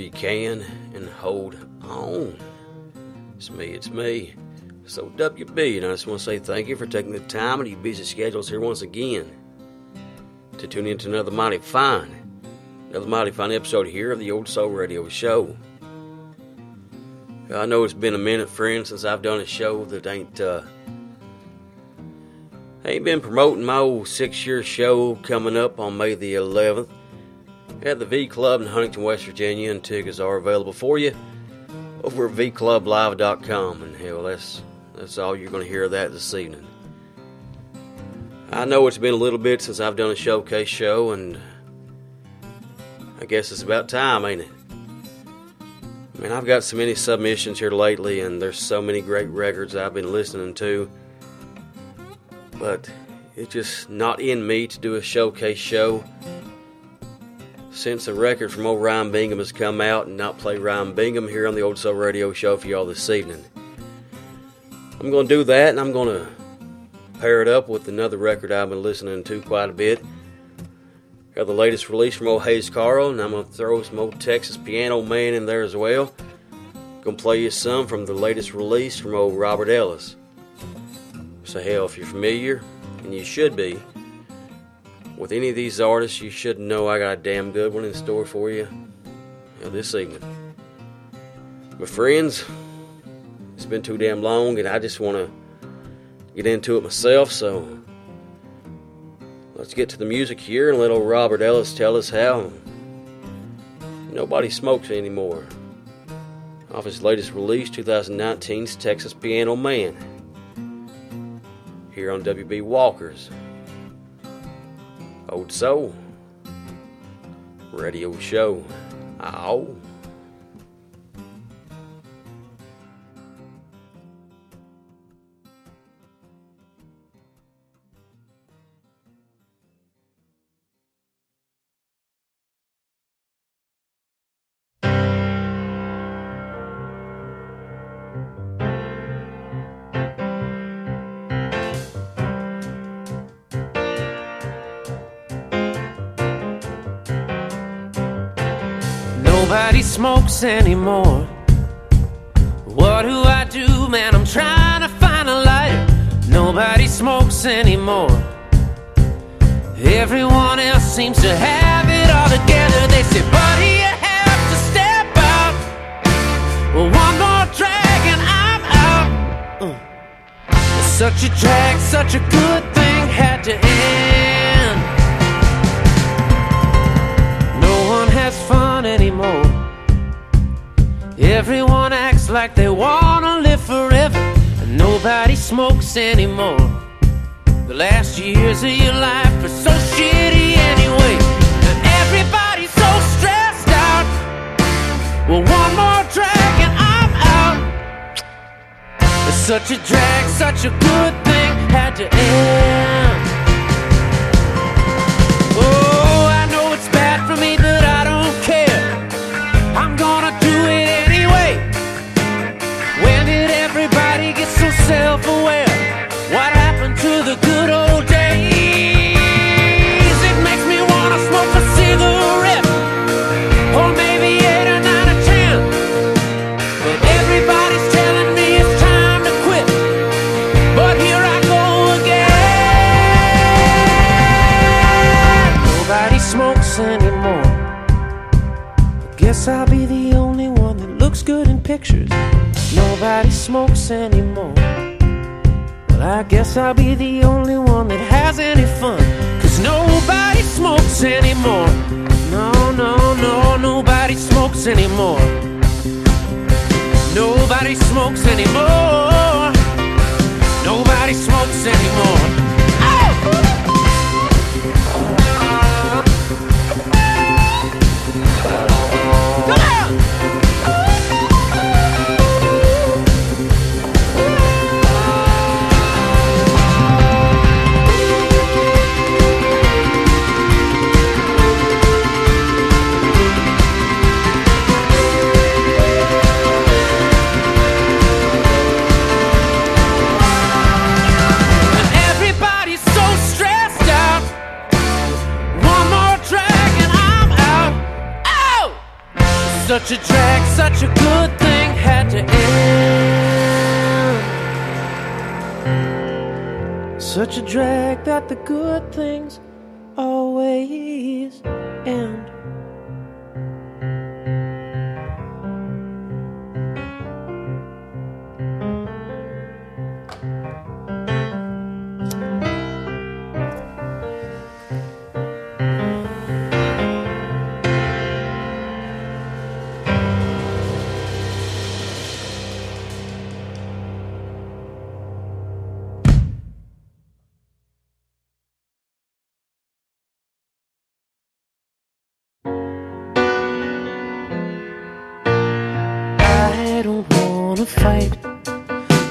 You can and hold on. It's me, it's me. So, WB, and I just want to say thank you for taking the time of your busy schedules here once again to tune in to another mighty fine, another mighty fine episode here of the Old Soul Radio Show. I know it's been a minute, friends, since I've done a show that ain't, uh, ain't been promoting my old six year show coming up on May the 11th at the V Club in Huntington, West Virginia, and tickets are available for you over at vclublive.com. And hell, that's that's all you're going to hear of that this evening. I know it's been a little bit since I've done a showcase show, and I guess it's about time, ain't it? I mean, I've got so many submissions here lately, and there's so many great records I've been listening to, but it's just not in me to do a showcase show since the record from old Ryan Bingham has come out and not play Ryan Bingham here on the Old Soul Radio Show for y'all this evening. I'm going to do that and I'm going to pair it up with another record I've been listening to quite a bit. Got the latest release from old Hayes Carll, and I'm going to throw some old Texas Piano Man in there as well. Gonna play you some from the latest release from old Robert Ellis. So, hell, if you're familiar, and you should be, with any of these artists, you should know I got a damn good one in store for you, this evening. My friends, it's been too damn long, and I just want to get into it myself, so let's get to the music here and let old Robert Ellis tell us how nobody smokes anymore. Off his latest release, 2019's Texas Piano Man. Here on WB Walkers. Old Soul Radio Show. Ow. Smokes anymore. What do I do, man? I'm trying to find a lighter. Nobody smokes anymore. Everyone else seems to have it all together. They say, buddy, you have to step out. One more drag and I'm out. Such a drag, such a good thing had to end. No one has fun anymore. Everyone acts like they wanna live forever, and nobody smokes anymore. The last years of your life are so shitty anyway, and everybody's so stressed out. Well, one more drag and I'm out. It's such a drag, such a good thing had to end.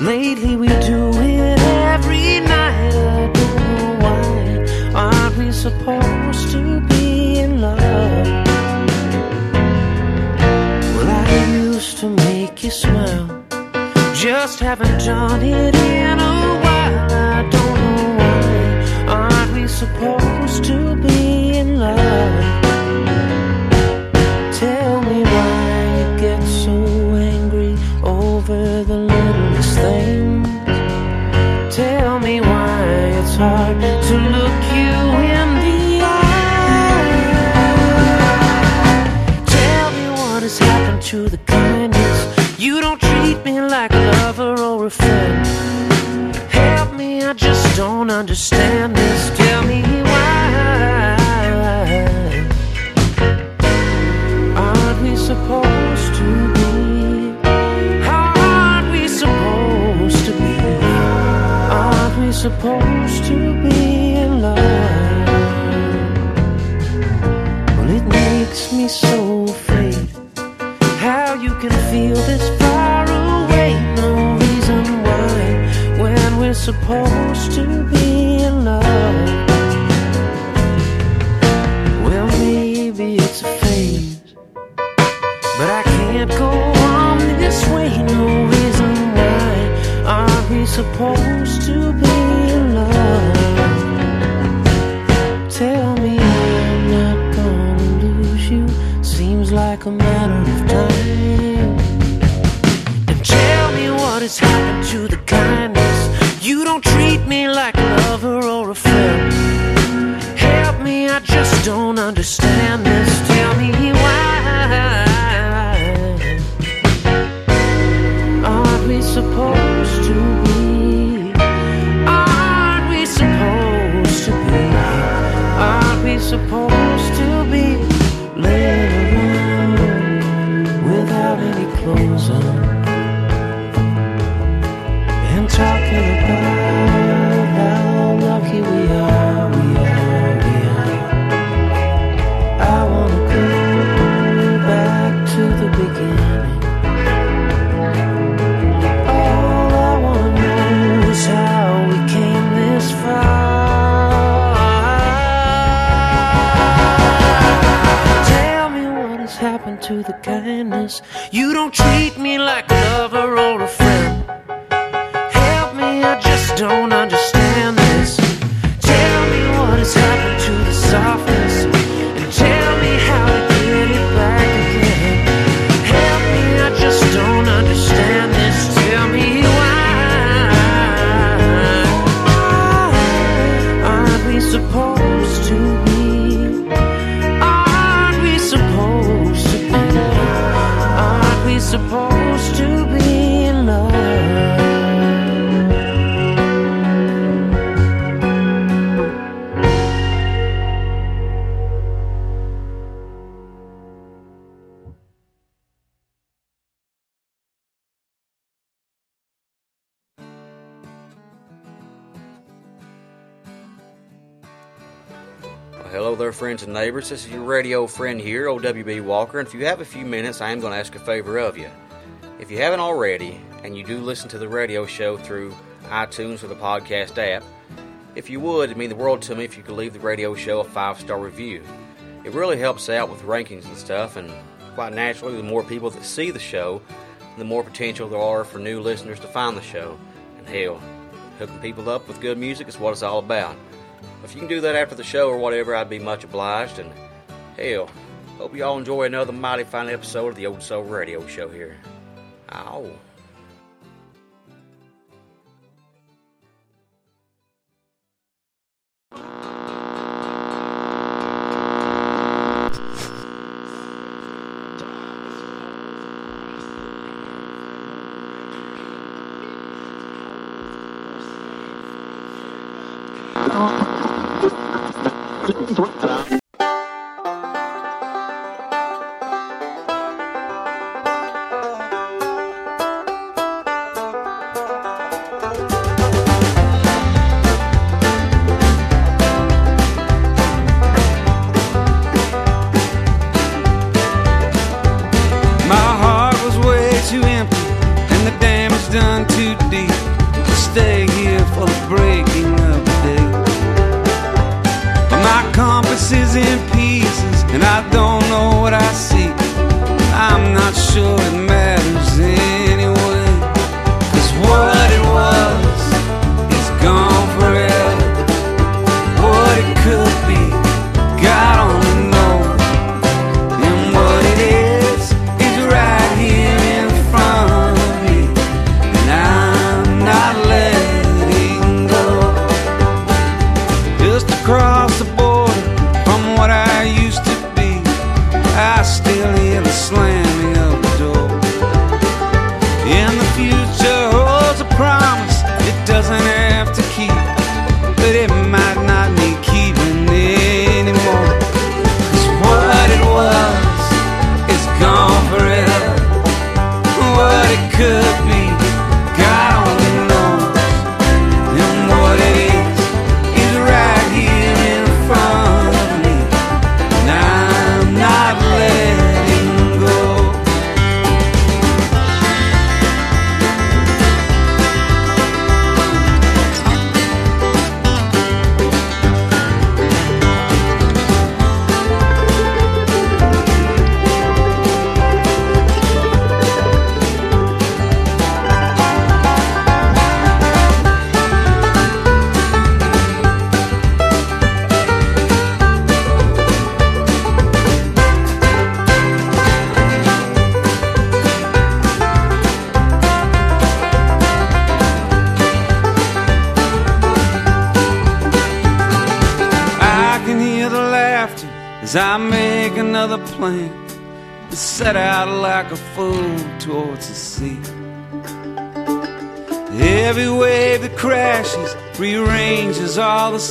Lately we do it every night. I don't know why. Aren't we supposed to be in love? Well, I used to make you smile. Just haven't done it in a while. I don't know why. Aren't we supposed understand This is your radio friend here, OWB Walker. And if you have a few minutes, I am going to ask a favor of you. If you haven't already, and you do listen to the radio show through iTunes or the podcast app, if you would, it'd mean the world to me if you could leave the radio show a five star review. It really helps out with rankings and stuff, and quite naturally, the more people that see the show, the more potential there are for new listeners to find the show. And hell, hooking people up with good music is what it's all about. If you can do that after the show or whatever, I'd be much obliged. And hell, hope you all enjoy another mighty fine episode of the Old Soul Radio Show here. Ow. My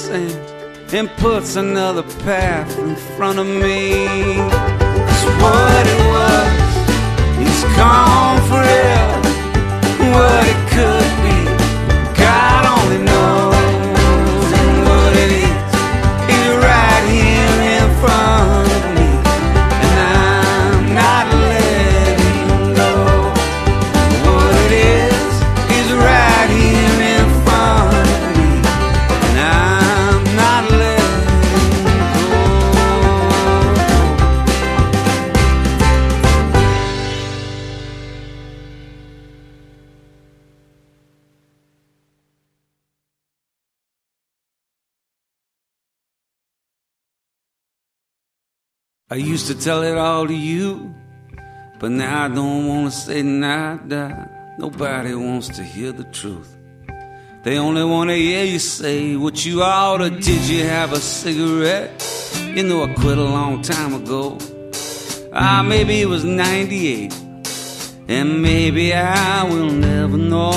sand and puts another path in front of me. 'Cause what it was is gone forever. What I used to tell it all to you, but now I don't want to say nada. Nobody wants to hear the truth. They only want to hear you say what you oughta. Did you have a cigarette? You know I quit a long time ago. Ah, maybe it was 98. and maybe I will never know.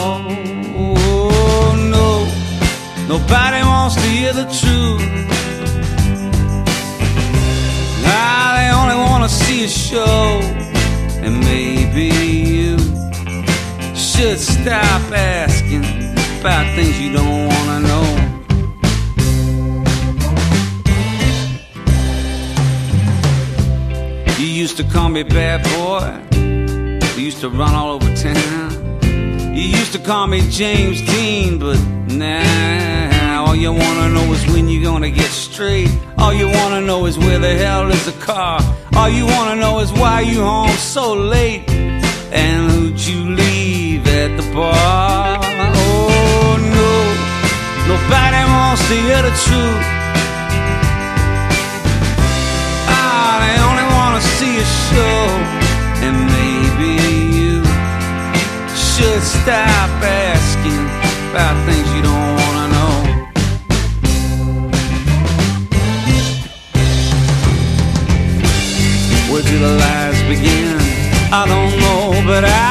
Oh, no, nobody wants to hear the truth. To see a show, and maybe you should stop asking about things you don't want to know. You used to call me bad boy. You used to run all over town. You used to call me James Dean, but now all you wanna know is when you're gonna get straight. All you wanna know is where the hell is the car. All you wanna know is why you home so late. And who'd you leave at the bar? Oh no, nobody wants to hear the truth. Ah, they only wanna see a show, and maybe you should stop asking about things you don't Did the lies begin? I don't know, but I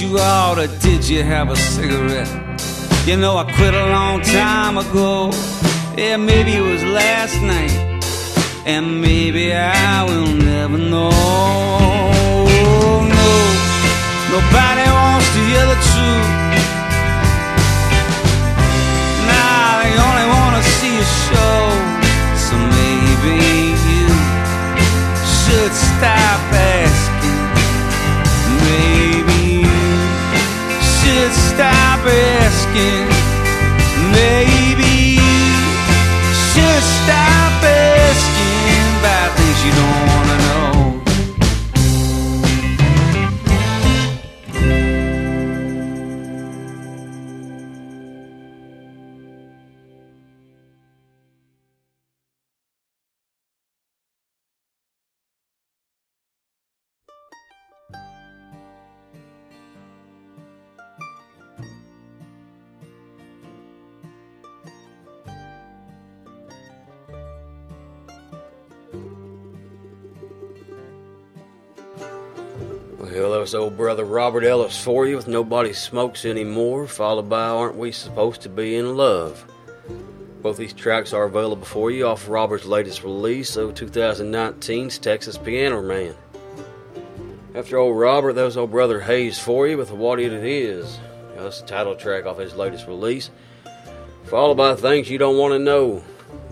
you oughta. Did you have a cigarette? You know I quit a long time ago. Yeah, maybe it was last night, and maybe I will never know. No, nobody wants to hear the truth. Now they only wanna see a show. So maybe you should stop asking. Stop asking. Maybe you should stop asking about things you don't wanna know. Was old brother Robert Ellis for you with Nobody Smokes Anymore, followed by Aren't We Supposed to Be in Love? Both these tracks are available for you off Robert's latest release of 2019's Texas Piano Man. After old Robert, that was old brother Hayes for you with What It Is. That's the title track off his latest release, followed by Things You Don't Want to Know.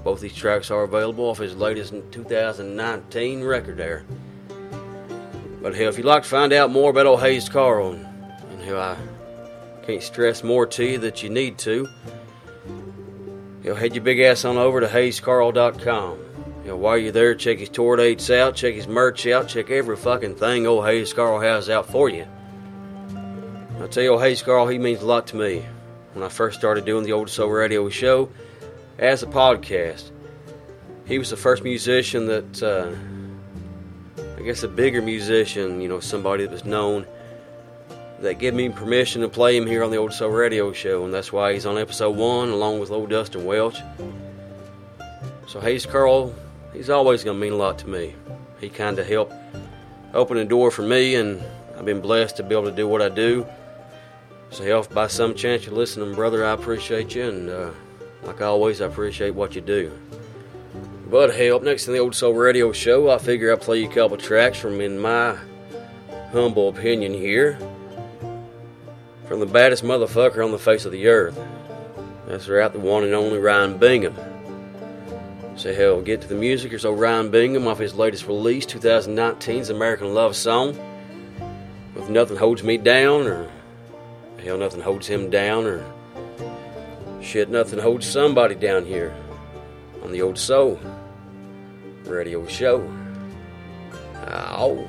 Both these tracks are available off his latest 2019 record there. But hell, if you'd like to find out more about old Hayes Carll, and, and hell, I can't stress more to you that you need to, hell, head your big ass on over to HayesCarll.com. Hell, while you're there, check his tour dates out, check his merch out, check every fucking thing old Hayes Carll has out for you. I tell you, old Hayes Carll, he means a lot to me. When I first started doing the Old Soul Radio show as a podcast, he was the first musician that. Uh, I guess a bigger musician, you know, somebody that was known that gave me permission to play him here on the Old Soul Radio Show, and that's why he's on episode one along with old Dustin Welch. So Hayes Carll, he's always to mean a lot to me. He kind of helped open the door for me, and I've been blessed to be able to do what I do. So, if by some chance you're listening, brother, I appreciate you, and uh, like always, I appreciate what you do. But hey, up next in the Old Soul Radio Show, I figure I'll play you a couple tracks from, in my humble opinion here, from the baddest motherfucker on the face of the earth. That's right, the one and only Ryan Bingham. So hell, get to the music. Here's old Ryan Bingham off his latest release, 2019's American Love Song, with Nothing Holds Me Down, or Hell, nothing holds him down, or shit, nothing holds somebody down here on the old soul radio show. Ow.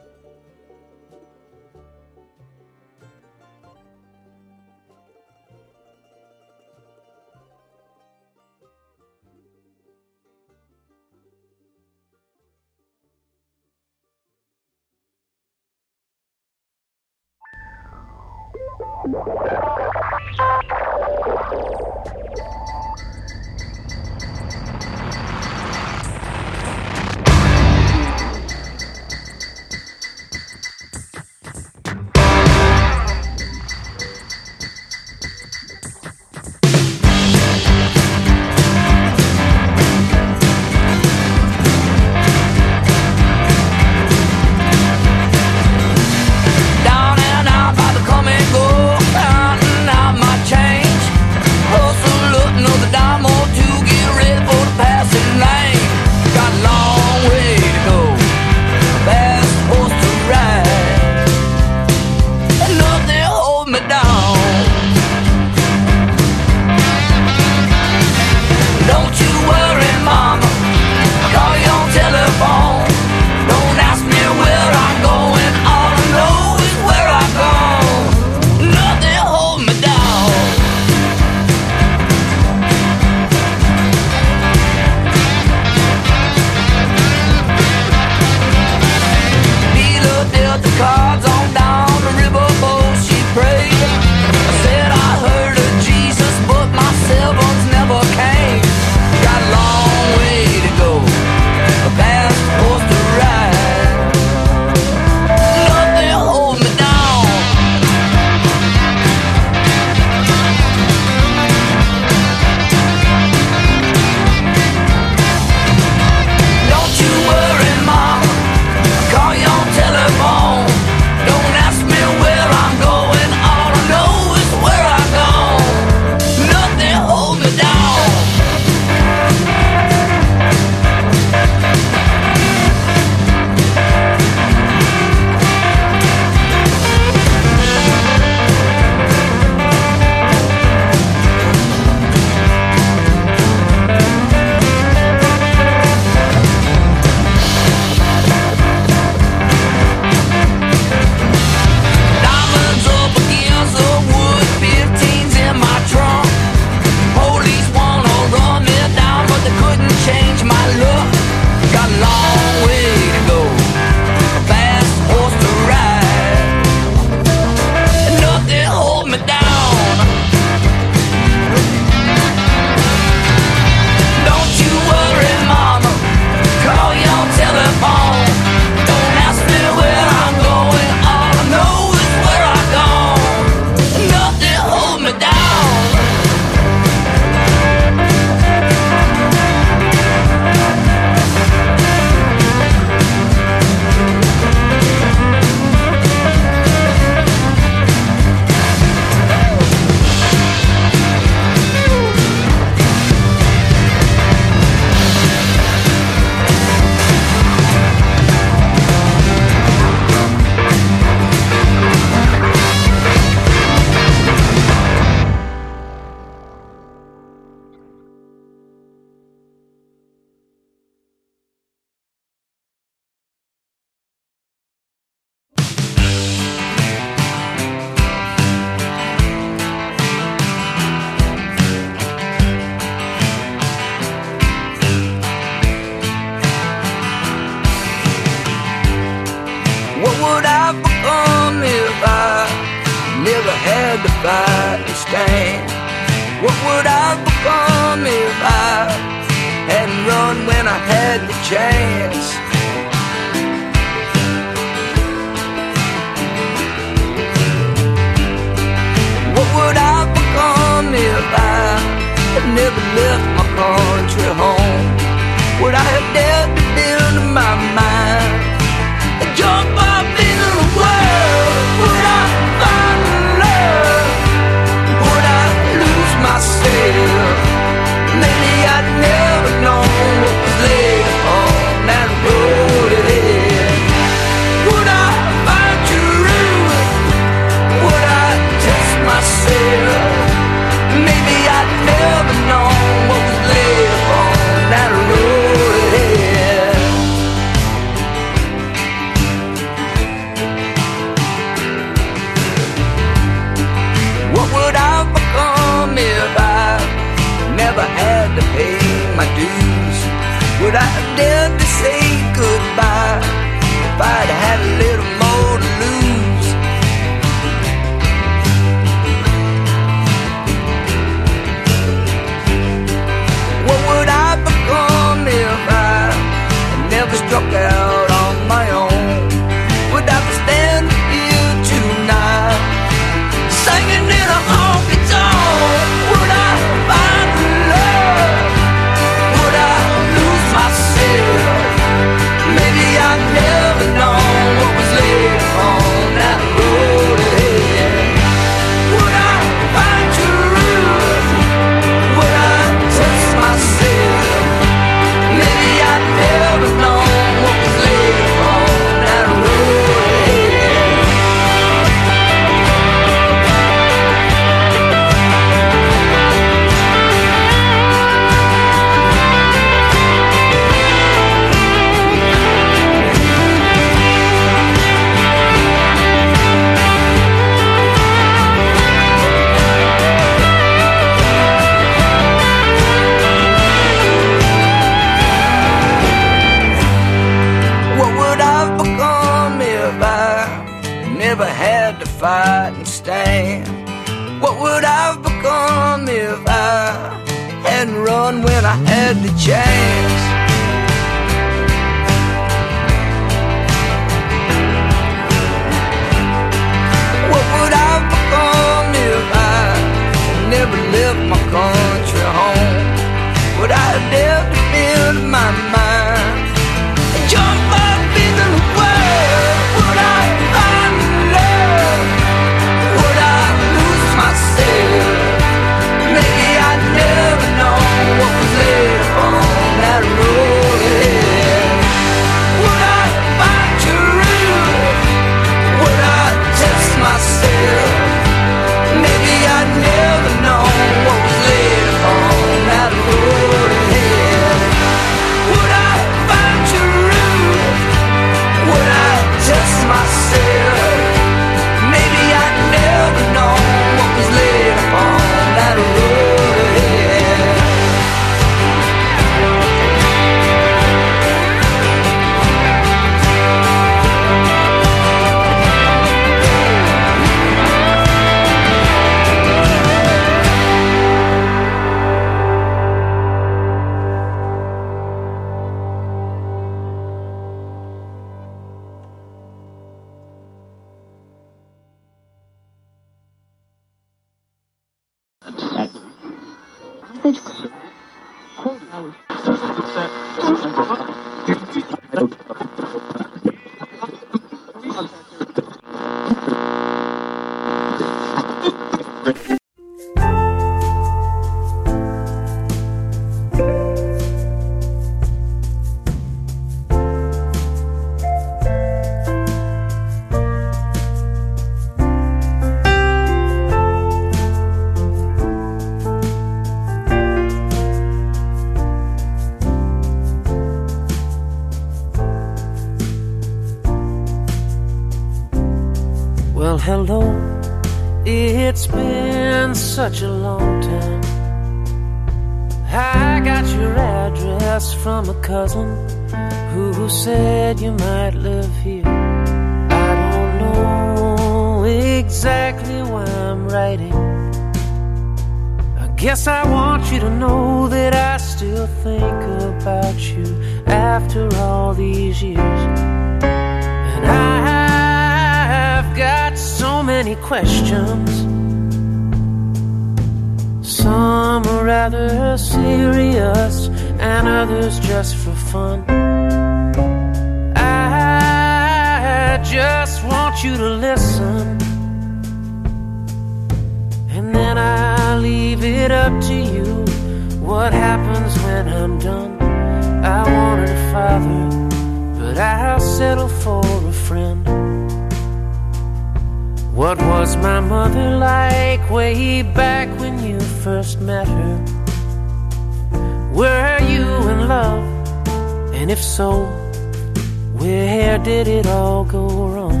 All go wrong?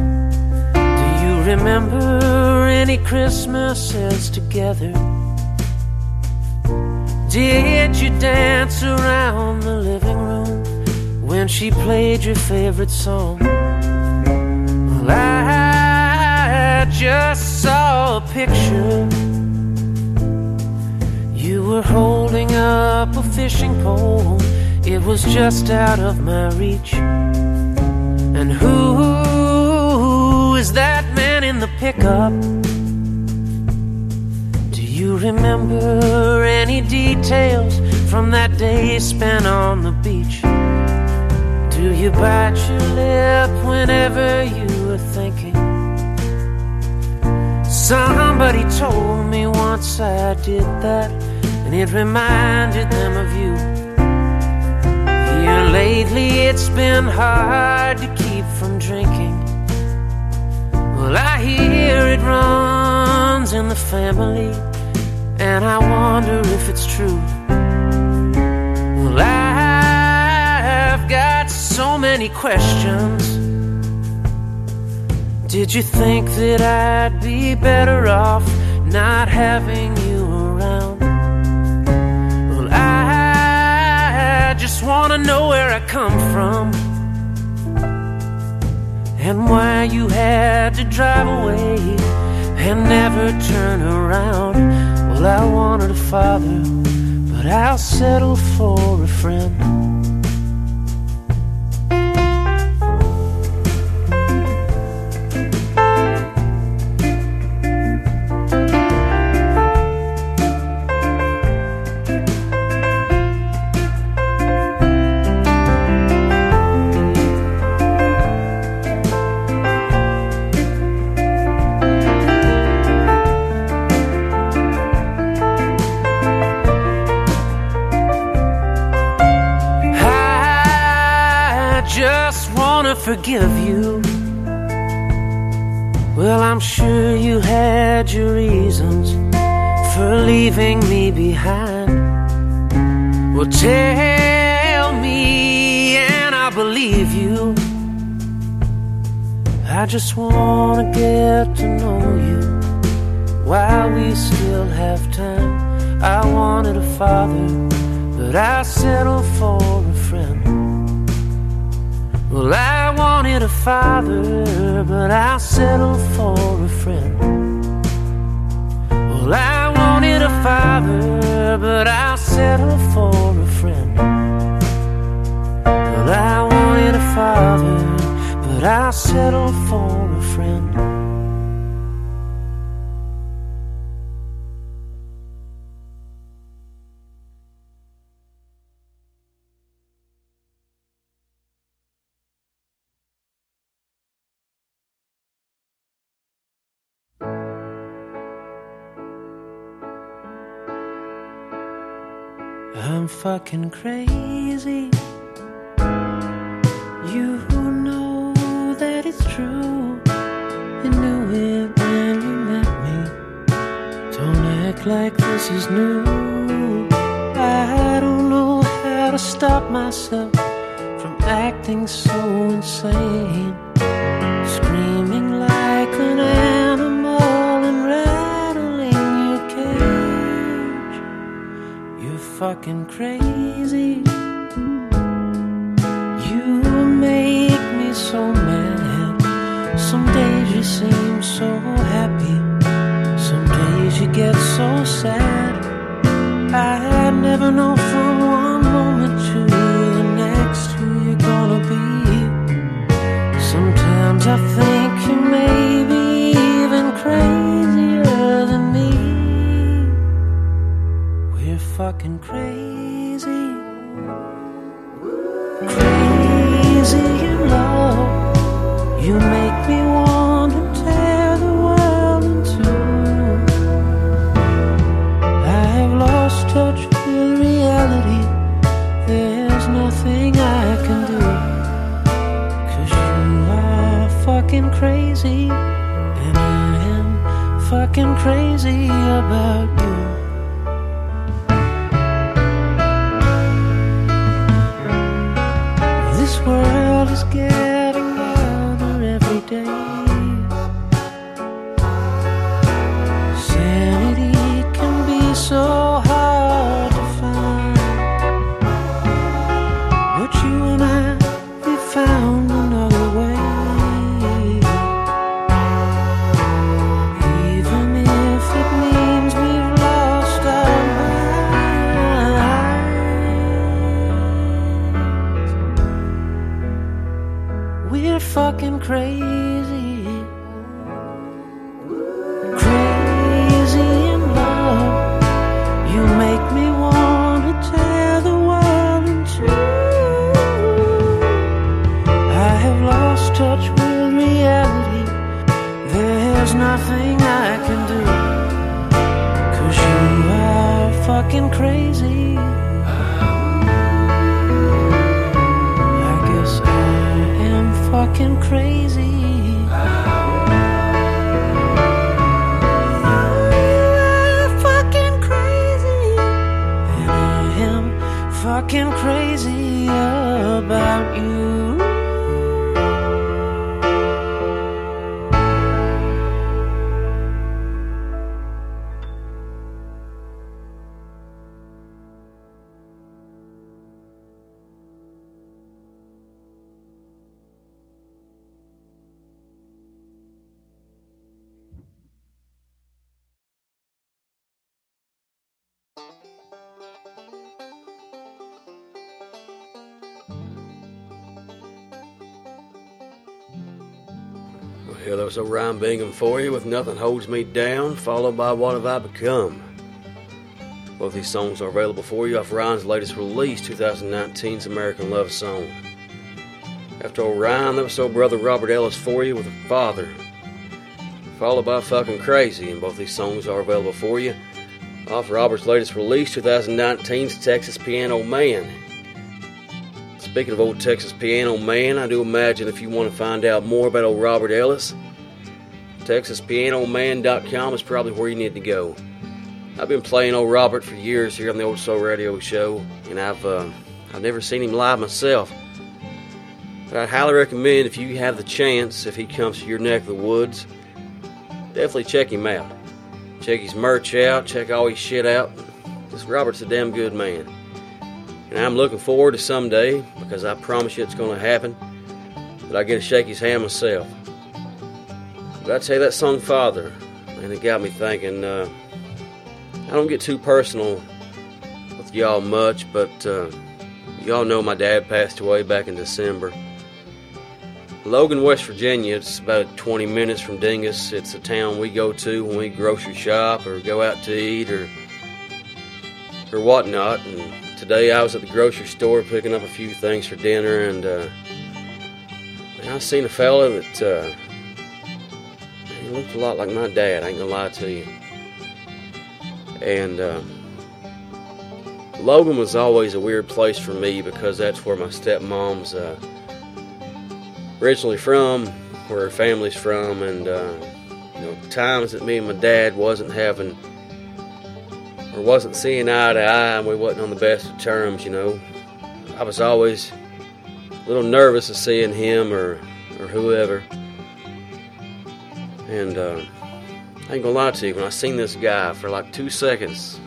Do you remember any Christmases together? Did you dance? around the living room when she played your favorite song. Well, I just saw a picture. You were holding up a fishing pole, it was just out of my reach. And who is that man in the pickup? Do you remember any details from that day spent on the beach? Do you bite your lip whenever you were thinking? Somebody told me once I did that, and it reminded them of you. Here lately, it's been hard to keep. Well, I hear it runs in the family, and I wonder if it's true. Well, I've got so many questions. Did you think that I'd be better off not having you around? Well, I just want to know where I come from and why you had to drive away and never turn around. Well, I wanted a father, but I'll settle for a friend. Forgive you. Well, I'm sure you had your reasons for leaving me behind. Well, tell me, and I'll believe you. I just wanna get to know you while we still have time. I wanted a father, but I settled for a friend. Well, I wanted a father, but I'll settle for a friend. Well, I wanted a father, but I'll settle for a friend. Well, I wanted a father, but I'll settle for fucking crazy. You know that it's true. You knew it when you met me. Don't act like this is new. I don't know how to stop myself from acting so insane. Fucking crazy. You make me so mad. Some days you seem so happy. Some days you get so sad. I never know from one moment to the next who you're gonna be. Sometimes I think you may be even crazier fucking crazy. Crazy in love. You make me want to tear the world in two. I have lost touch with reality. There's nothing I can do. Cause you are fucking crazy. And I am fucking crazy about you. World is crazy. Crazy. Well, Ryan Bingham for you with Nothing Holds Me Down, followed by What Have I Become. Both these songs are available for you off Ryan's latest release, 2019's American Love Song. After old Ryan, that was old brother Robert Ellis for you with a Father, followed by Fucking Crazy, and both these songs are available for you off Robert's latest release, 2019's Texas Piano Man. Speaking of old Texas Piano Man, I do imagine if you want to find out more about old Robert Ellis, TexasPianoMan.com is probably where you need to go. I've been playing old Robert for years here on the Old Soul Radio Show, and I've uh, I've never seen him live myself. But I'd highly recommend if you have the chance, if he comes to your neck of the woods, definitely check him out. Check his merch out, check all his shit out. This Robert's a damn good man. And I'm looking forward to someday, because I promise you it's going to happen, that I get to shake his hand myself. But I tell you, that song Father, and it got me thinking, uh, I don't get too personal with y'all much, but uh, y'all know my dad passed away back in December. Logan, West Virginia, it's about 20 minutes from Dingess. It's a town we go to when we grocery shop or go out to eat or or whatnot. And today I was at the grocery store picking up a few things for dinner, and uh, and I seen a fella that uh, he looked a lot like my dad. I ain't gonna lie to you. And uh, Logan was always a weird place for me because that's where my stepmom's uh, originally from, where her family's from, and uh, you know times that me and my dad wasn't having or wasn't seeing eye to eye, and we wasn't on the best of terms. You know, I was always a little nervous of seeing him or or whoever, and. Uh, I ain't gonna lie to you, when I seen this guy for like two seconds,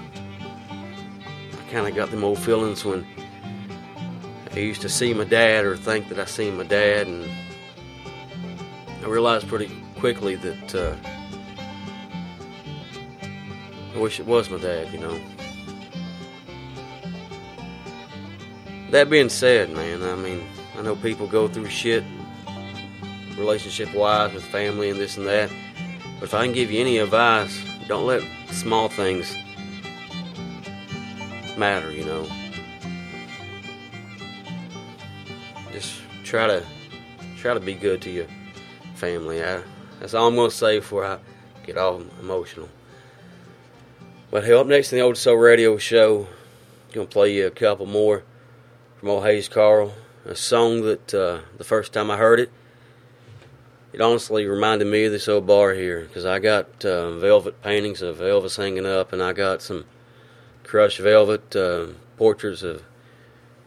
I kind of got them old feelings when I used to see my dad or think that I seen my dad, and I realized pretty quickly that uh, I wish it was my dad, you know. That being said, man, I mean, I know people go through shit relationship wise with family and this and that. But if I can give you any advice, don't let small things matter, you know. Just try to try to be good to your family. I, that's all I'm gonna say before I get all emotional. But hey, up next in the Old Soul Radio Show, I'm gonna play you a couple more from old Hayes Carll. A song that uh, the first time I heard it, it honestly reminded me of this old bar here because I got uh, velvet paintings of Elvis hanging up, and I got some crushed velvet uh, portraits of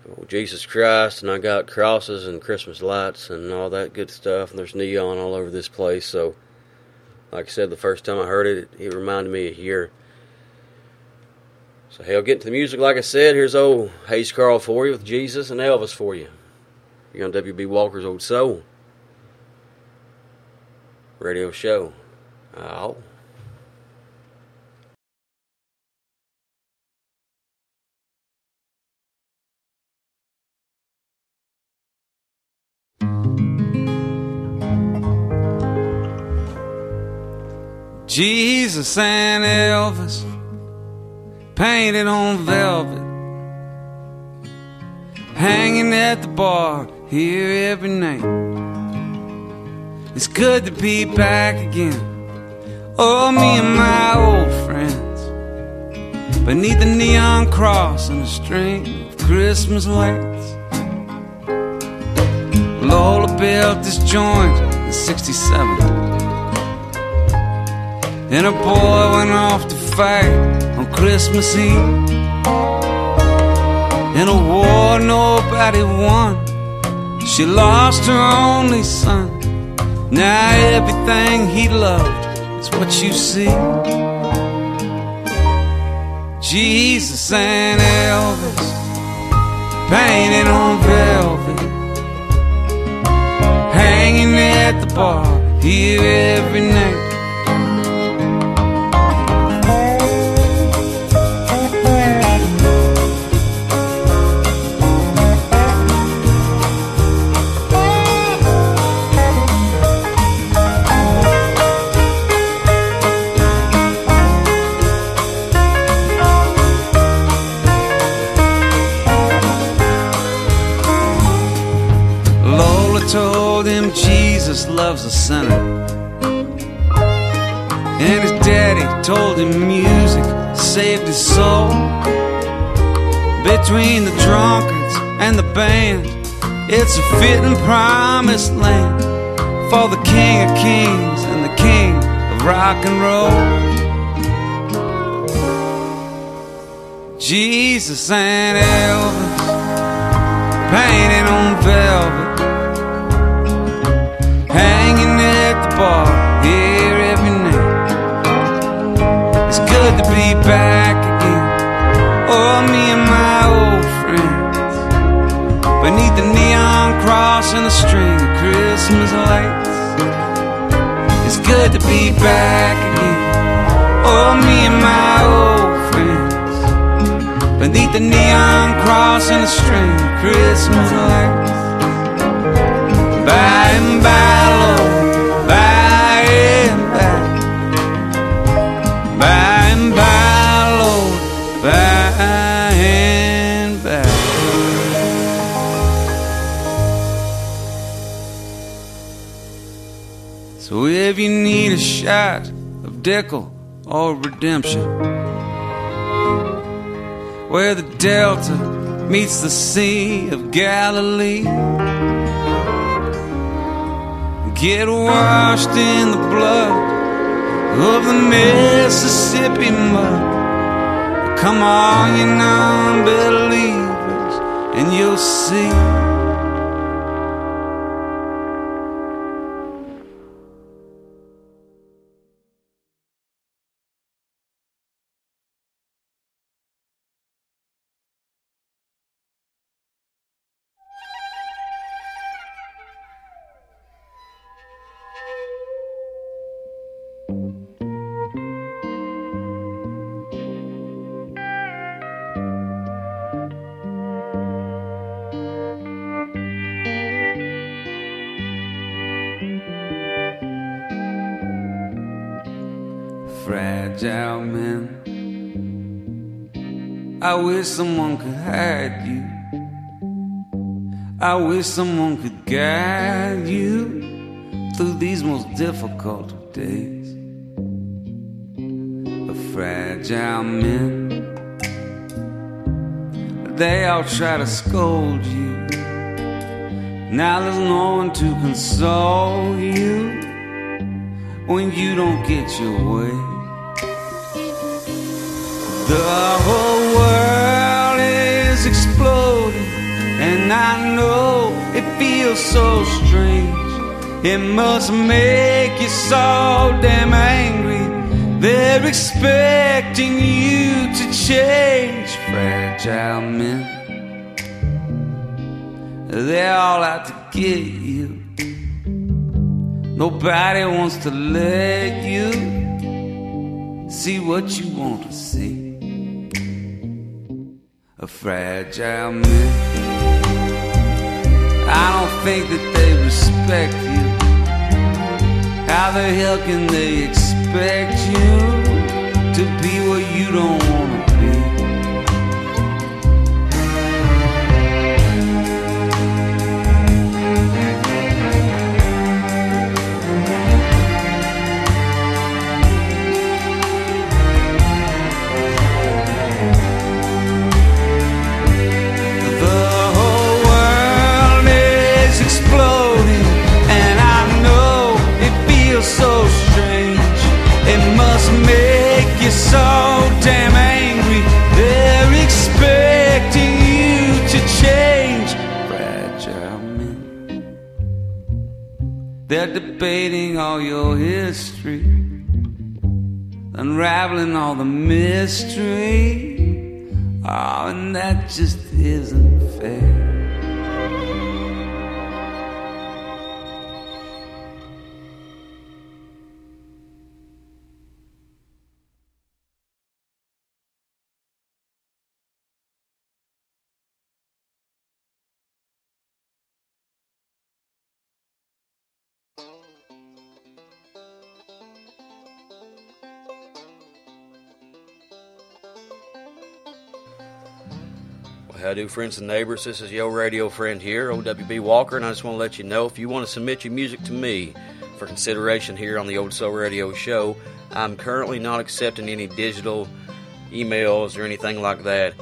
oh, Jesus Christ, and I got crosses and Christmas lights and all that good stuff. And there's neon all over this place. So, like I said, the first time I heard it, it, it reminded me of here. So, hell, getting to the music, like I said, here's old Hayes Carll for you with Jesus and Elvis for you. You're on WB Walker's Old Soul radio show. Out. Jesus and Elvis painted on velvet hanging at the bar here every night. It's good to be back again. Oh, me and my old friends beneath the neon cross and a string of Christmas lights. Lola built this joint in 67. And her boy went off to fight on Christmas Eve. In a war nobody won. She lost her only son. Now everything he loved is what you see. Jesus and Elvis painted on velvet, hanging at the bar here every night. Loves a sinner. And his daddy told him music saved his soul. Between the drunkards and the band, it's a fitting promised land for the king of kings and the king of rock and roll. Jesus and Elvis painted on velvet, good to be back again. Oh, me and my old friends beneath the neon cross and a string of Christmas lights. It's good to be back again. Oh, me and my old friends beneath the neon cross and a string of Christmas lights. By and by, of Dickel or redemption where the delta meets the Sea of Galilee. Get washed in the blood of the Mississippi mud. Come on, you non-believers, and you'll see. Fragile men. I wish someone could hide you. I wish someone could guide you through these most difficult days. The fragile men, they all try to scold you. Now there's no one to console you when you don't get your way. The whole world is exploding, and I know it feels so strange. It must make you so damn angry. They're expecting you to change, fragile men. They're all out to get you. Nobody wants to let you see what you want to see. A fragile man. I don't think that they respect you How the hell can they expect you to be what you don't wanna be? So damn angry. They're expecting you to change, fragile men. They're debating all your history, unraveling all the mystery. Oh, and that just isn't fair. How do, friends and neighbors? This is your radio friend here, OWB Walker, and I just want to let you know if you want to submit your music to me for consideration here on the Old Soul Radio Show, I'm currently not accepting any digital emails or anything like that.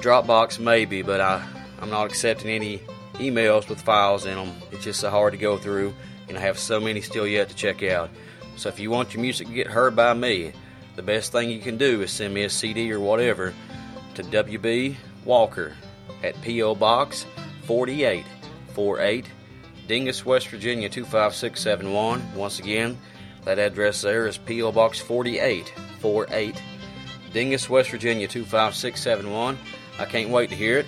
Dropbox maybe, but I, I'm not accepting any emails with files in them. It's just so hard to go through, and I have so many still yet to check out. So if you want your music to get heard by me, the best thing you can do is send me a CD or whatever to WB Walker at P.O. Box 4848, Dingess, West Virginia 25671. Once again, that address there is P.O. Box 4848, Dingess, West Virginia 25671. I can't wait to hear it.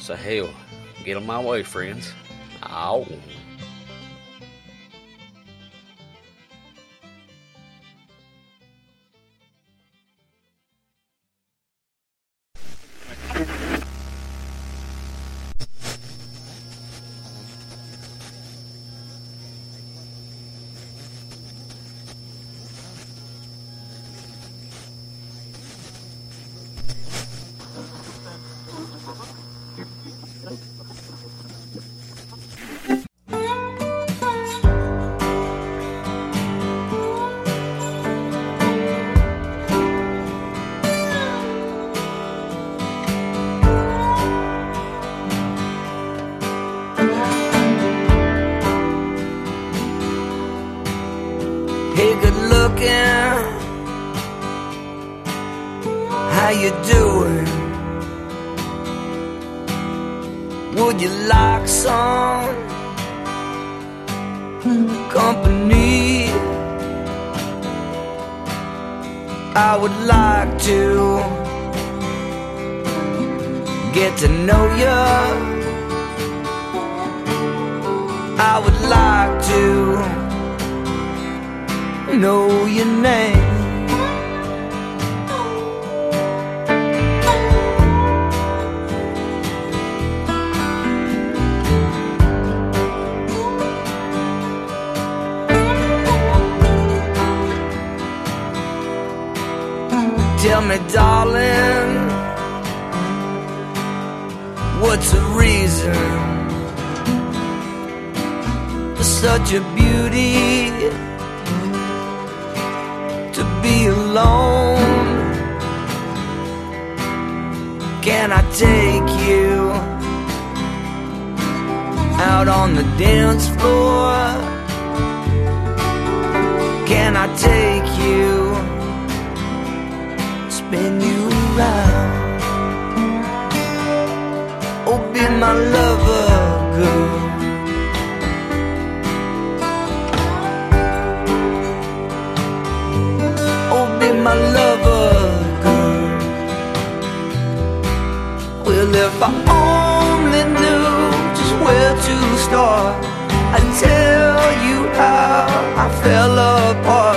So, hell, get on my way, friends. Ow. Like to get to know you. I would like to know your name. Me, darling, what's the reason for such a beauty? to be alone. Can I take you out on the dance floor? Can I take spin you around? Oh, be my lover, girl. Oh, be my lover, girl. Well, if I only knew just where to start, I'd tell you how I fell apart.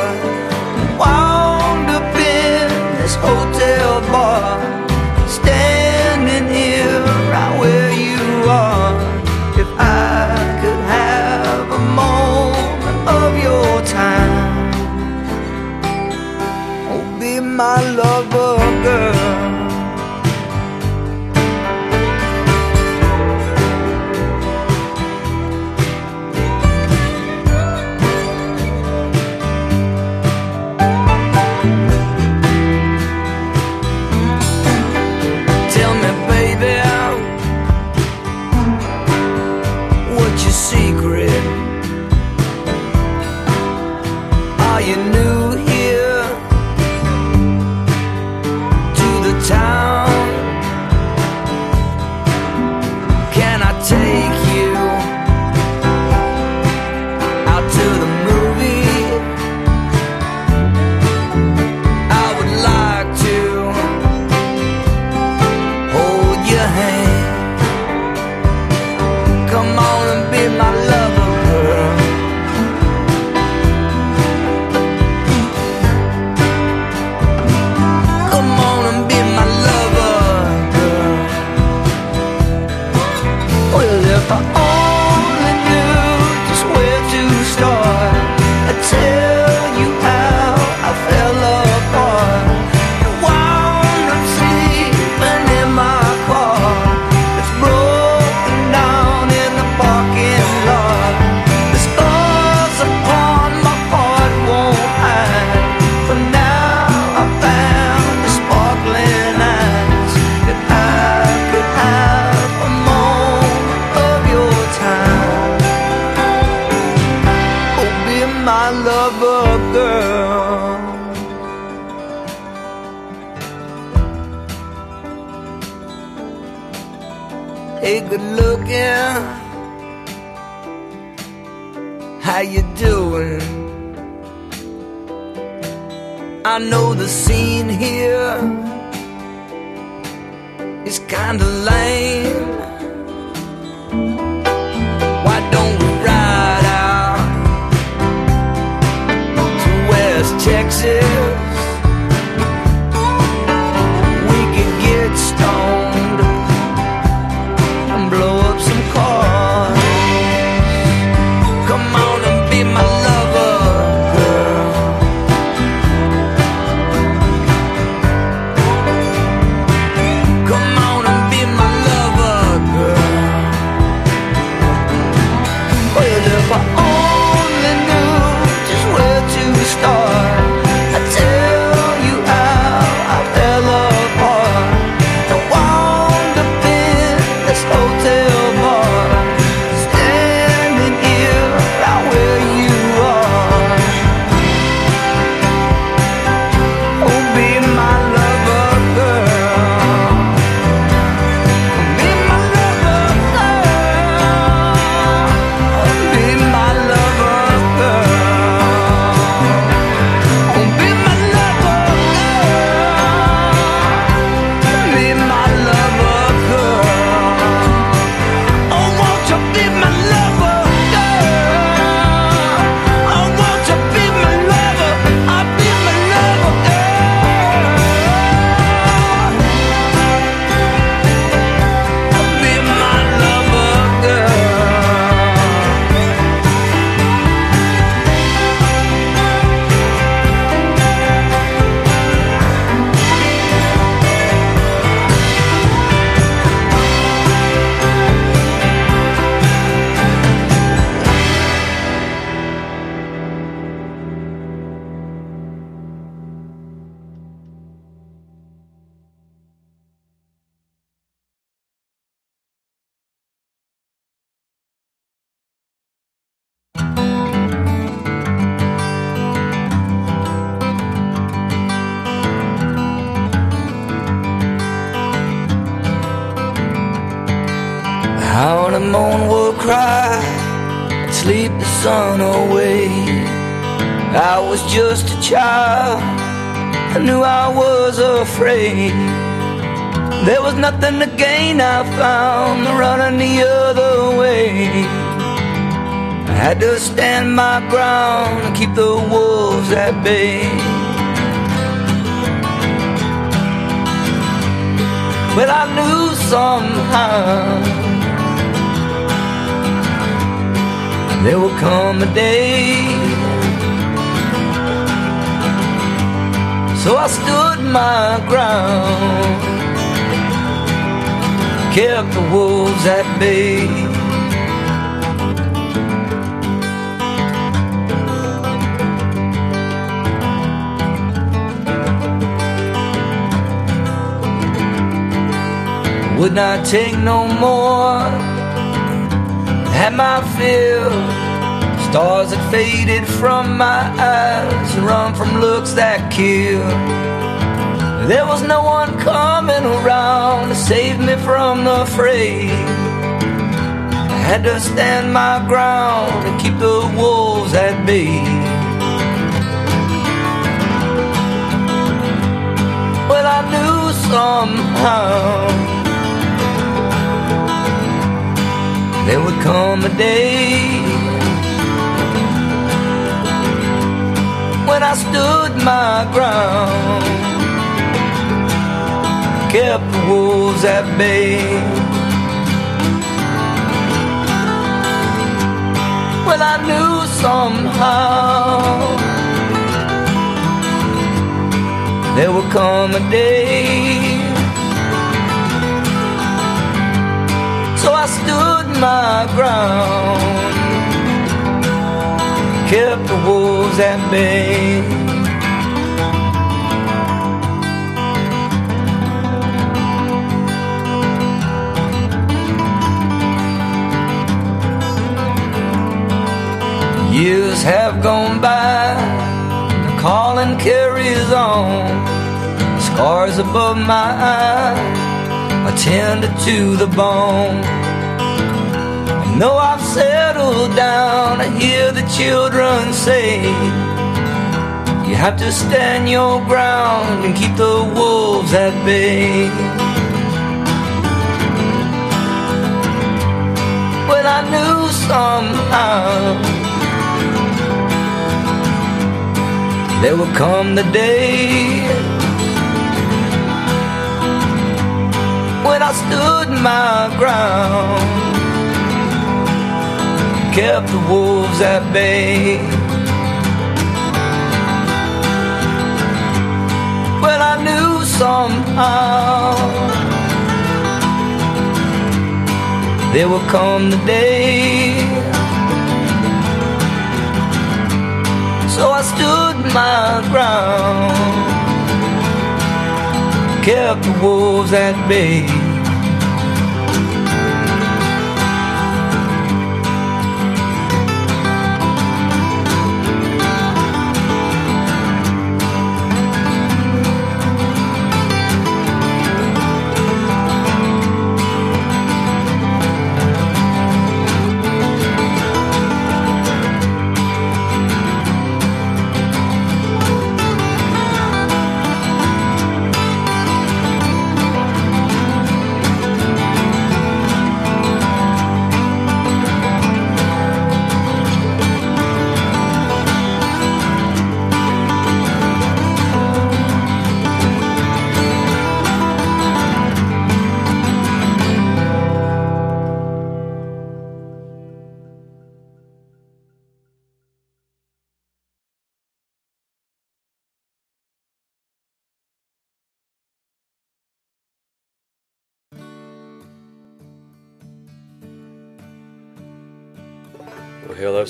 I take no more. Had my fill, stars had faded from my eyes, run from looks that kill. There was no one coming around to save me from the fray. I had to stand my ground and keep the wolves at bay. somehow there would come a day when I stood my ground, kept the wolves at bay. Well, I knew somehow there would come a day. So I stood my ground, kept the wolves at bay. Years have gone by, the calling carries on. Scars above my eyes are tender to the bone. Though I've settled down, I hear the children say, You have to stand your ground and keep the wolves at bay. Well, I knew somehow. there will come the day when I stood my ground, kept the wolves at bay. Well, I knew somehow there will come the day. So I stood my ground, kept the wolves at bay.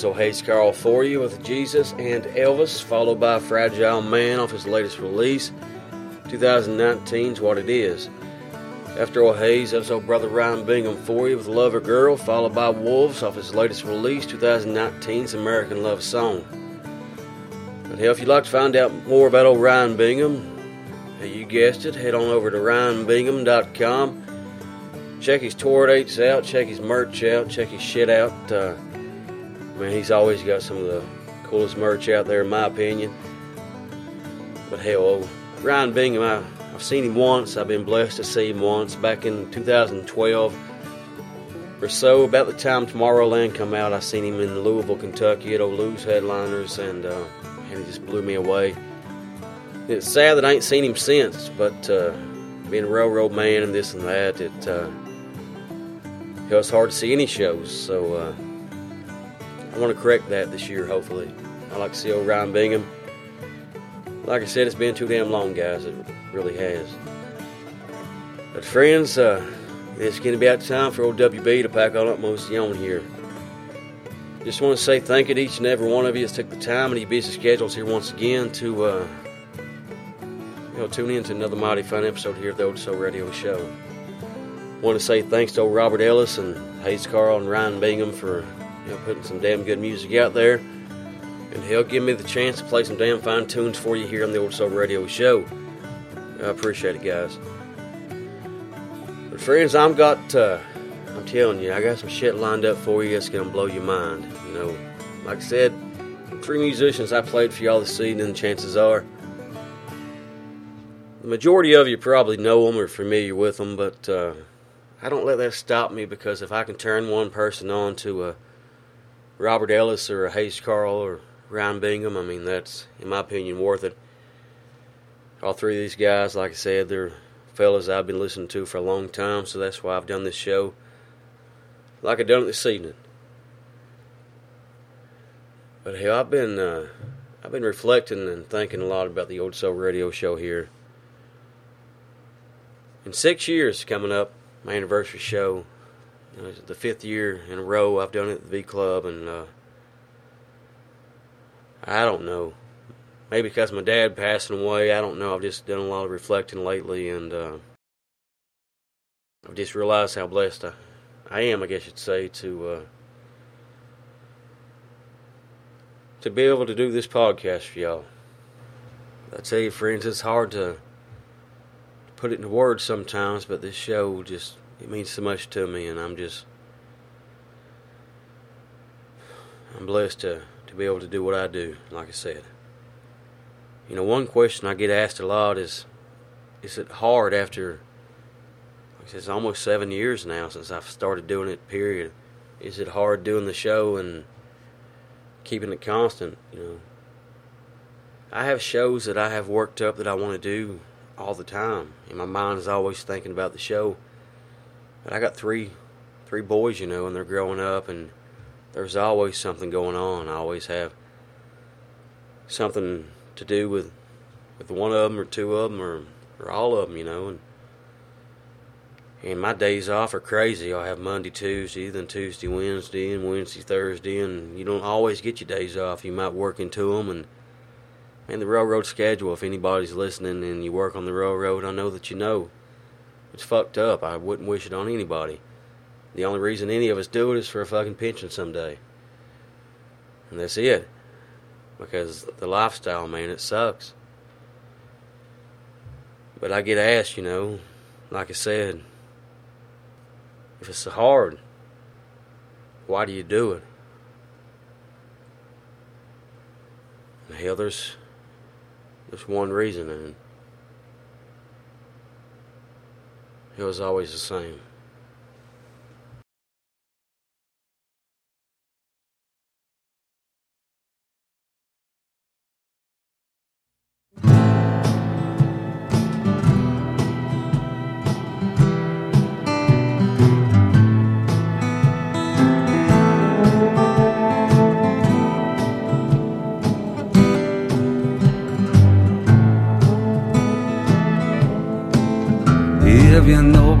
Old Hayes Carll for you with Jesus and Elvis, followed by Fragile Man off his latest release. 2019's what it is. After old Hayes, that's old brother Ryan Bingham for you with Lover Girl, followed by Wolves off his latest release, 2019's American Love Song. But hell, if you'd like to find out more about old Ryan Bingham, you guessed it, head on over to ryanbingham.com. Check his tour dates out, check his merch out, check his shit out. Uh, man, he's always got some of the coolest merch out there, in my opinion. But hell, oh, Ryan Bingham, I, I've seen him once. I've been blessed to see him once back in 2012 or so. About the time Tomorrowland come out, I seen him in Louisville, Kentucky at old Lou's Headliners, and uh, and he just blew me away. It's sad that I ain't seen him since, but uh, being a railroad man and this and that, it uh, know, it's hard to see any shows. So uh, I want to correct that this year, hopefully. I like to see old Ryan Bingham. Like I said, it's been too damn long, guys. It really has. But friends, uh, it's going to be out time for old WB to pack on up most on here. Just want to say thank you to each and every one of you that took the time and your busy schedules here once again to uh, you know tune in to another mighty fun episode here of the Old Soul Radio Show. Want to say thanks to old Robert Ellis and Hayes Carll and Ryan Bingham for you know putting some damn good music out there, and hell, give me the chance to play some damn fine tunes for you here on the Old Soul Radio Show. I appreciate it, guys. But friends, I'm got. Uh, I'm telling you, I got some shit lined up for you that's gonna blow your mind. You know, like I said, three musicians I played for y'all this evening. Chances are, the majority of you probably know them or familiar with them, but uh, I don't let that stop me because if I can turn one person on to a Robert Ellis or Hayes Carll or Ryan Bingham, I mean that's, in my opinion, worth it. All three of these guys, like I said, they're fellas I've been listening to for a long time, so that's why I've done this show like I've done it this evening. But hell, I've been uh, I've been reflecting and thinking a lot about the old soul radio show here. In six years coming up, my anniversary show, know, it's the fifth year in a row I've done it at the V Club, and uh, I don't know. Maybe because my dad passing away, I don't know. I've just done a lot of reflecting lately, and uh, I've just realized how blessed I, I am, I guess you'd say, to uh, to be able to do this podcast for y'all. I tell you, friends, it's hard to put it into words sometimes, but this show just it means so much to me, and I'm just I'm blessed to to be able to do what I do. Like I said, you know, one question I get asked a lot is, is it hard after? Like I said, it's almost seven years now since I've started doing it. Period. Is it hard doing the show and keeping it constant? You know, I have shows that I have worked up that I want to do all the time, and my mind is always thinking about the show. But I got three, three boys, you know, and they're growing up, and there's always something going on. I always have something to do with with one of them or two of them or or all of them, you know, and and my days off are crazy. I'll have Monday, Tuesday, then Tuesday, Wednesday, and Wednesday, Thursday, and you don't always get your days off. You might work into them, and and the railroad schedule. If anybody's listening and you work on the railroad, I know that you know it's fucked up. I wouldn't wish it on anybody. The only reason any of us do it is for a fucking pension someday, and that's it. Because the lifestyle, man, it sucks. But I get asked, you know, like I said, if it's so hard, why do you do it? And hell, there's there's one reason, and it was always the same.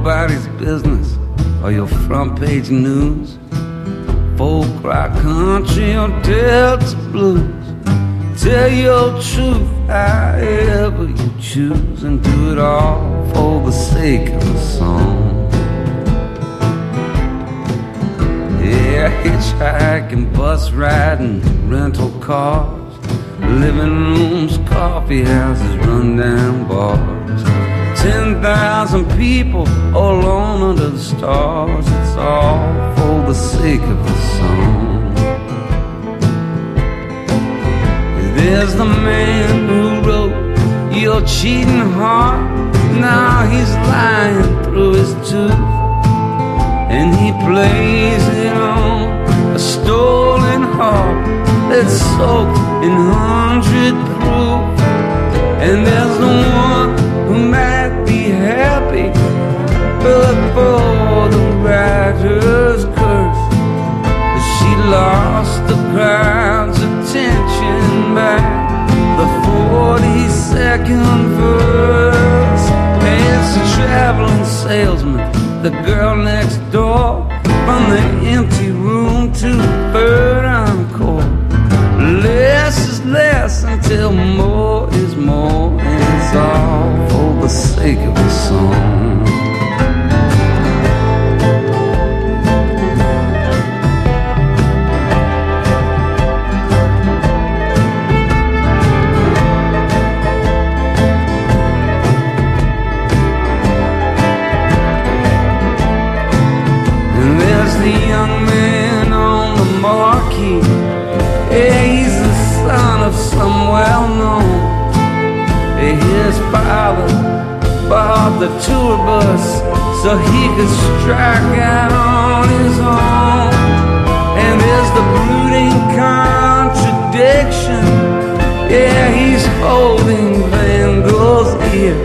Nobody's business or your front page news, folk rock country or Delta blues, tell your truth however you choose and do it all for the sake of the song. Yeah, hitchhiking, bus riding, rental cars, living rooms, coffee houses, rundown bars. Ten thousand people all alone under the stars. It's all for the sake of the song. There's the man who wrote your cheating heart. Now he's lying through his tooth, and he plays it on a stolen harp that's soaked in hundred proof. And there's the 42nd verse. It's a traveling salesman, the girl next door, from the empty room to the third encore. Less is less until more is more, and it's all for the sake of the song. His father bought the tour bus so he could strike out on his own. And there's the brooding contradiction. Yeah, he's holding Van Gogh's ear.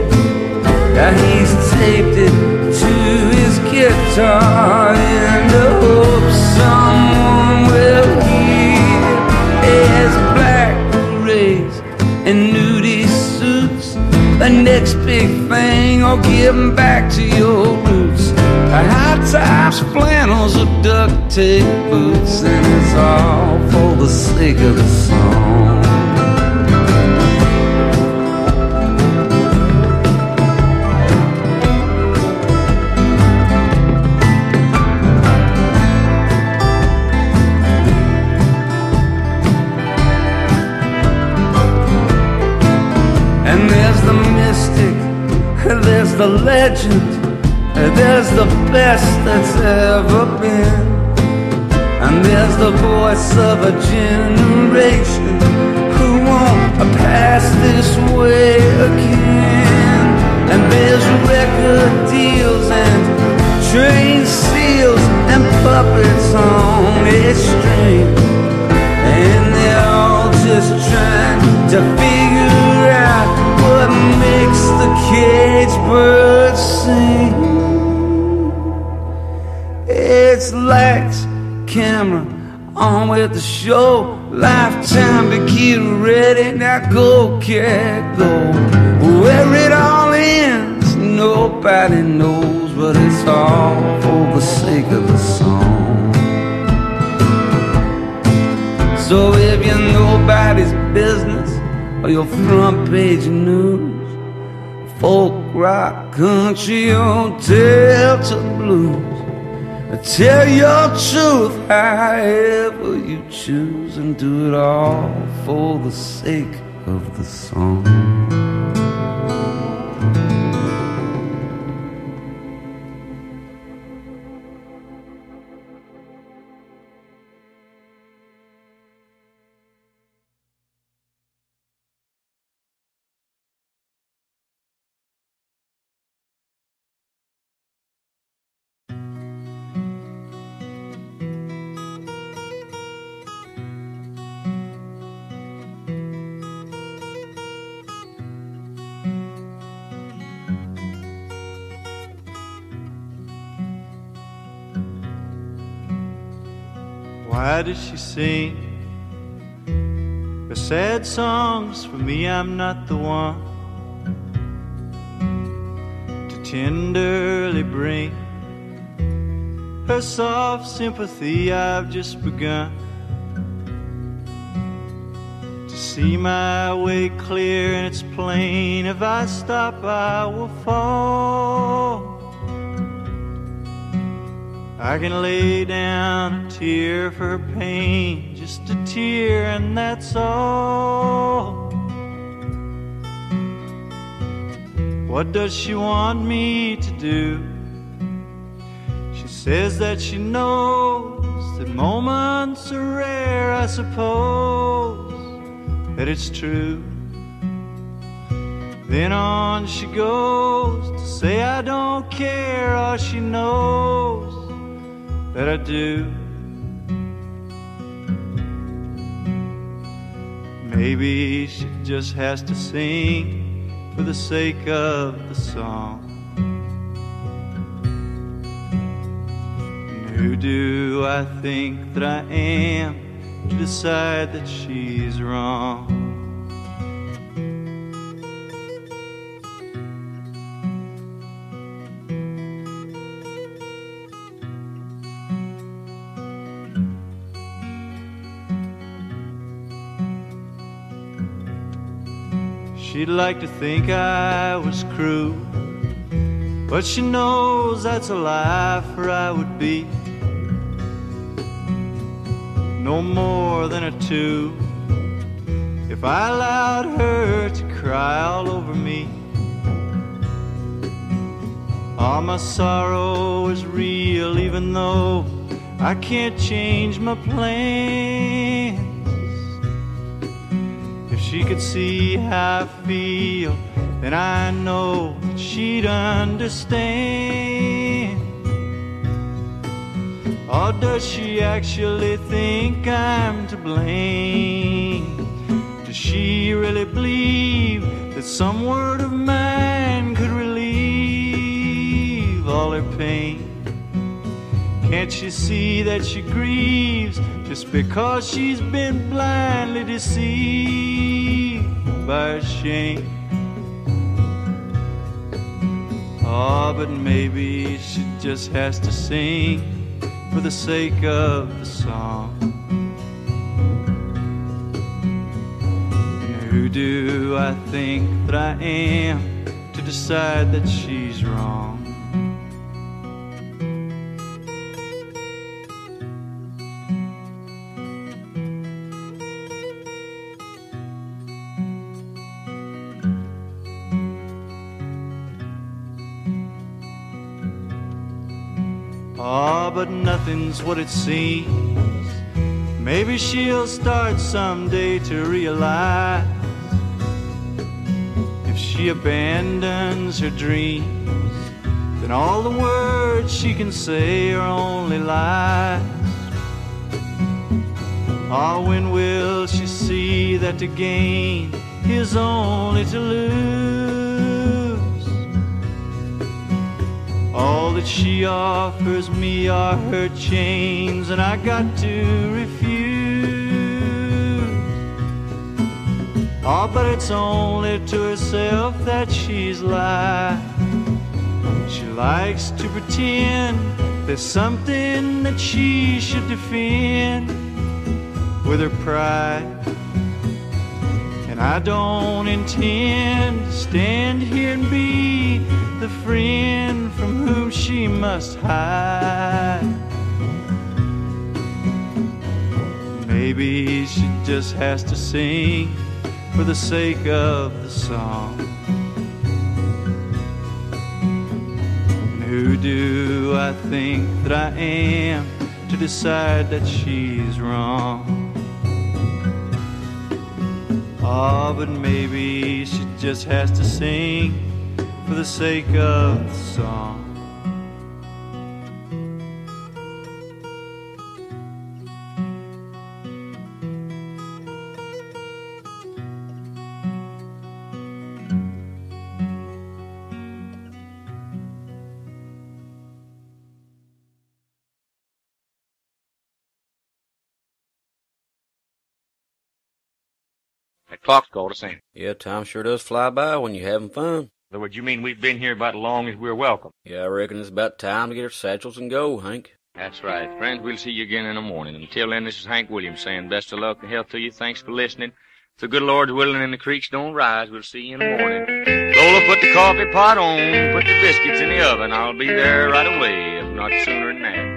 Now he's taped it to his guitar in the hope next big thing or giving back to your roots. The high tops, flannels, or duct tape boots, and it's all for the sake of the song. Legend, and there's the best that's ever been. And there's the voice of a generation who won't pass this way again. And there's record deals and train seals and puppets on a string. And they're all just trying to figure out what makes the cage bird sing. It's lights, camera, on with the show. Lifetime to get ready. Now go, cat, go. Where it all ends, nobody knows, but it's all for the sake of the song. So if you're nobody's business or your front page news, folk rock, country, or Delta blues. Tell your truth however you choose and do it all for the sake of the song. Does she sing her sad songs? For me, I'm not the one to tenderly bring her soft sympathy. I've just begun to see my way clear, and it's plain if I stop, I will fall. I can lay down a tear for pain, just a tear, and that's all. What does she want me to do? She says that she knows that moments are rare, I suppose that it's true. Then on she goes to say I don't care, all she knows that I do. Maybe she just has to sing for the sake of the song. And who do I think that I am to decide that she's wrong? She'd like to think I was cruel, but she knows that's a lie, for I would be no more than a two if I allowed her to cry all over me. All my sorrow is real, even though I can't change my plans. Could see how I feel, then I know that she'd understand. Or does she actually think I'm to blame? Does she really believe that some word of mine could relieve all her pain? Can't she see that she grieves just because she's been blindly deceived by shame? Oh, ah, but maybe she just has to sing for the sake of the song. And who do I think that I am to decide that she's wrong? Ah, but nothing's what it seems. Maybe she'll start someday to realize if she abandons her dreams, then all the words she can say are only lies. Ah, when will she see that to gain is only to lose? All that she offers me are her chains, and I got to refuse. Oh, but it's only to herself that she's lied. She likes to pretend there's something that she should defend with her pride. And I don't intend to stand here and be the friend from whom she must hide. Maybe she just has to sing for the sake of the song. And who do I think that I am to decide that she's wrong? Ah, but maybe she just has to sing for the sake of the song. That clock's called us in. Yeah, time sure does fly by when you're having fun. In other words, you mean we've been here about as long as we're welcome? Yeah, I reckon it's about time to get our satchels and go, Hank. That's right. Friends, we'll see you again in the morning. Until then, this is Hank Williams saying best of luck and health to you. Thanks for listening. If the good Lord's willing and the creeks don't rise, we'll see you in the morning. Lola, put the coffee pot on, put the biscuits in the oven. I'll be there right away, if not sooner than that.